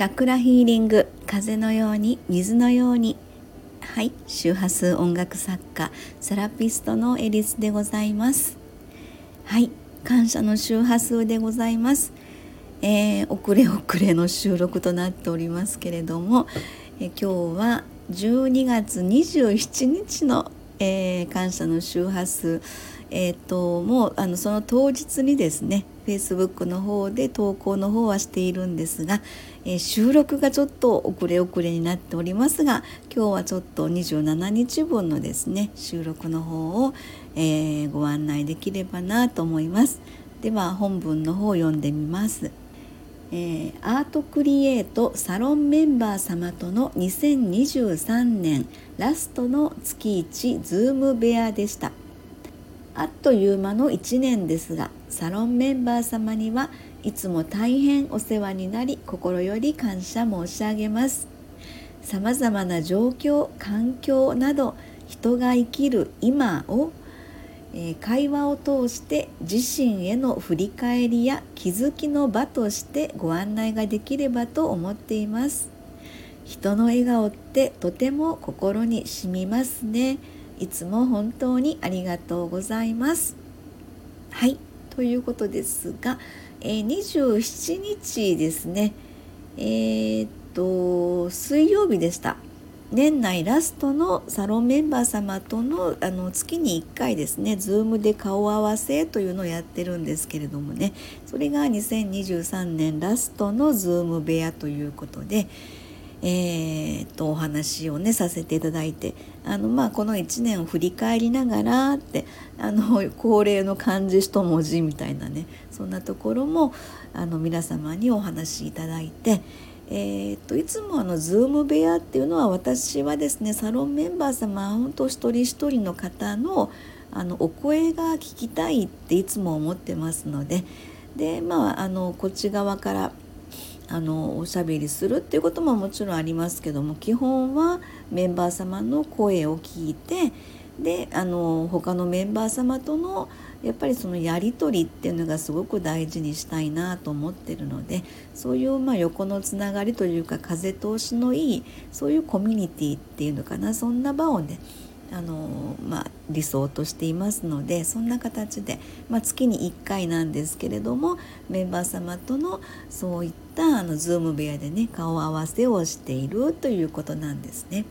チャクラヒーリング風のように水のように。はい周波数音楽作家セラピストのエリスでございます。はい感謝の周波数でございます、えー、遅れ遅れの収録となっておりますけれども、えー、今日は12月27日の、えー、感謝の周波数。えーと、もうあのその当日にですね Facebook の方で投稿の方はしているんですが、えー、収録がちょっと遅れ遅れになっておりますが今日はちょっと27日分のですね収録の方を、えー、ご案内できればなと思います。では本文の方を読んでみます。えー、アートクリエイトサロンメンバー様との2023年ラストの月1ズームベアでした。あっという間の1年ですがサロンメンバー様にはいつも大変お世話になり心より感謝申し上げますさまざまな状況環境など人が生きる今を、えー、会話を通して自身への振り返りや気づきの場としてご案内ができればと思っています人の笑顔ってとても心に染みますね。いつも本当にありがとうございます。はいということですが、え、27日ですねえー、っと水曜日でした。年内ラストのサロンメンバー様とのあの月に1回ですね Zoom で顔合わせというのをやってるんですけれどもねそれが2023年ラストの Zoom 部屋ということで、えー、とお話をねさせていただいてあの、まあ、この1年を振り返りながらってあの恒例の漢字一文字みたいなねそんなところもあの皆様にお話しいただいて。えーと、いつもあのズーム部屋っていうのは私はですねサロンメンバー様本当一人一人の方のあのお声が聞きたいっていつも思ってますのででまああのこっち側からあのおしゃべりするっていうことももちろんありますけども基本はメンバー様の声を聞いてであの他のメンバー様とのやっぱりそのやり取りっていうのがすごく大事にしたいなと思ってるのでそういうまあ横のつながりというか風通しのいいそういうコミュニティっていうのかなそんな場をねあのまあ、理想としていますのでそんな形で、まあ、月に1回なんですけれどもメンバー様とのそういったあのズーム部屋でね顔合わせをしているということなんですね。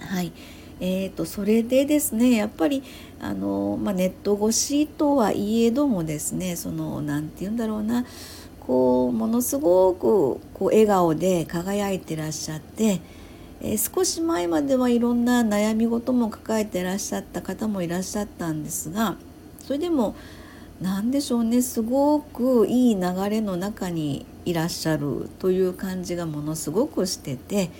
はいえーと、それでですねやっぱりあの、まあ、ネット越しとはいえどもですねその何て言うんだろうなこうものすごくこう笑顔で輝いてらっしゃってえー、少し前まではいろんな悩み事も抱えていらっしゃった方もいらっしゃったんですがそれでも何でしょうねすごくいい流れの中にいらっしゃるという感じがものすごくしてて、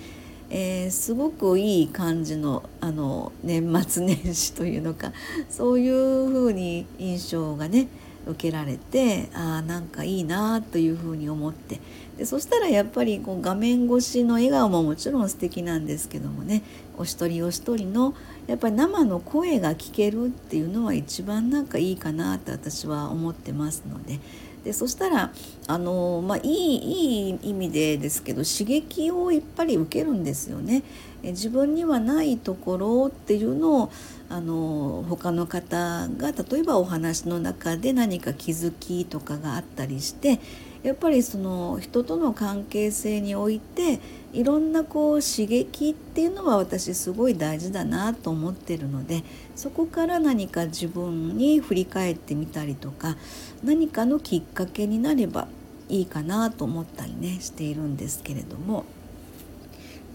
えー、すごくいい感じのあの年末年始というのかそういうふうに印象がね受けられてあなんかいいなというふうに思ってでそしたらやっぱりこう画面越しの笑顔ももちろん素敵なんですけどもねお一人お一人のやっぱり生の声が聞けるっていうのは一番なんかいいかなって私は思ってますので。でそしたらあの、まあ、いいいい意味でですけど刺激をやっぱり受けるんですよね。自分にはないところっていうのをあの他の方が例えばお話の中で何か気づきとかがあったりしてやっぱりその人との関係性においていろんなこう刺激っていうのは私すごい大事だなと思ってるのでそこから何か自分に振り返ってみたりとか何かのきっかけになればいいかなと思ったりねしているんですけれども。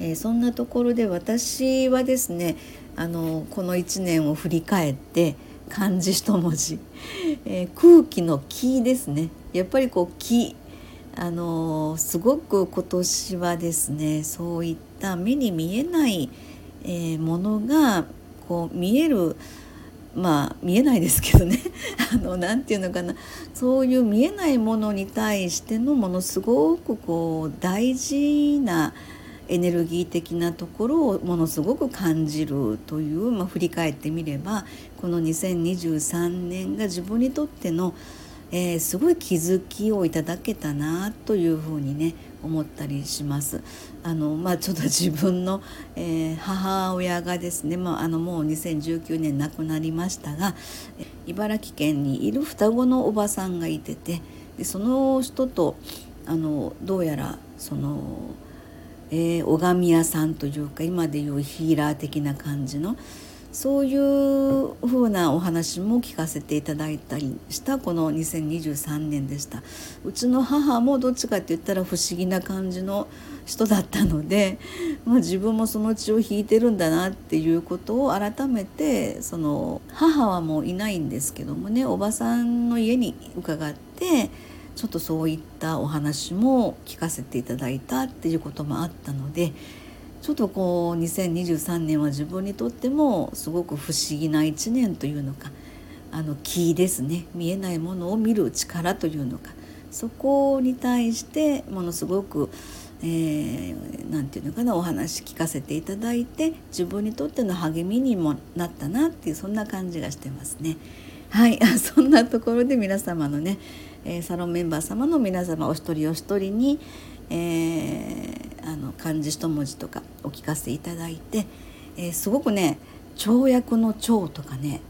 えー、そんなところで私はですねあのこの1年を振り返って漢字一文字、えー、空気の気ですね。やっぱりこう気。あのすごく今年はですねそういった目に見えない、えー、ものがこう見えるまあ見えないですけどね。あのなて言うのかな。そういう見えないものに対してのものすごくこう大事なエネルギー的なところをものすごく感じるという、まあ、振り返ってみればこの2023年が自分にとっての、えー、すごい気づきをいただけたなというふうにね思ったりします。あのまあ、ちょっと自分の、えー、母親がですね、まあ、あのもう2019年亡くなりましたが茨城県にいる双子のおばさんがいててでその人とあのどうやらその、えー、拝み屋さんというか今でいうヒーラー的な感じのそういうふうなお話も聞かせていただいたりしたこの2023年でした。うちの母もどっちかって言ったら不思議な感じの人だったので、まあ、自分もその血を引いてるんだなっていうことを改めてその母はもういないんですけどもねおばさんの家に伺ってちょっとそういったお話も聞かせていただいたっていうこともあったのでちょっとこう2023年は自分にとってもすごく不思議な一年というのかあの気ですね見えないものを見る力というのかそこに対してものすごく何、えー、て言うのかなお話聞かせていただいて自分にとっての励みにもなったなっていうそんな感じがしてますね。はいそんなところで皆様のね、えー、サロンメンバー様の皆様お一人お一人に、えー、あの漢字一文字とかお聞かせいただいて、えー、すごくね跳躍の蝶とかね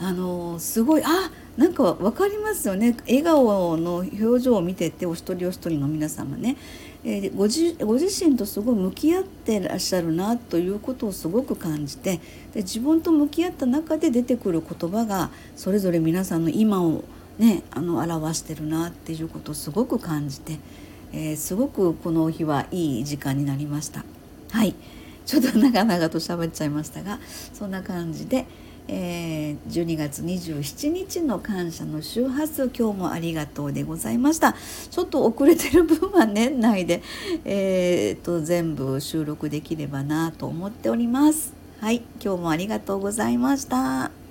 あのすごいあなんか分かりますよね。笑顔の表情を見ててお一人お一人の皆様ね、えー、ご自ご自身とすごい向き合ってらっしゃるなということをすごく感じてで自分と向き合った中で出てくる言葉がそれぞれ皆さんの今をねあの表してるなっていうことをすごく感じて。えー、すごくこの日はいい時間になりました。はい。ちょっと長々と喋っちゃいましたがそんな感じで、えー、12月27日の感謝の周波数今日もありがとうでございました。ちょっと遅れてる分は年内で、えー、と全部収録できればなと思っております。はい。今日もありがとうございました。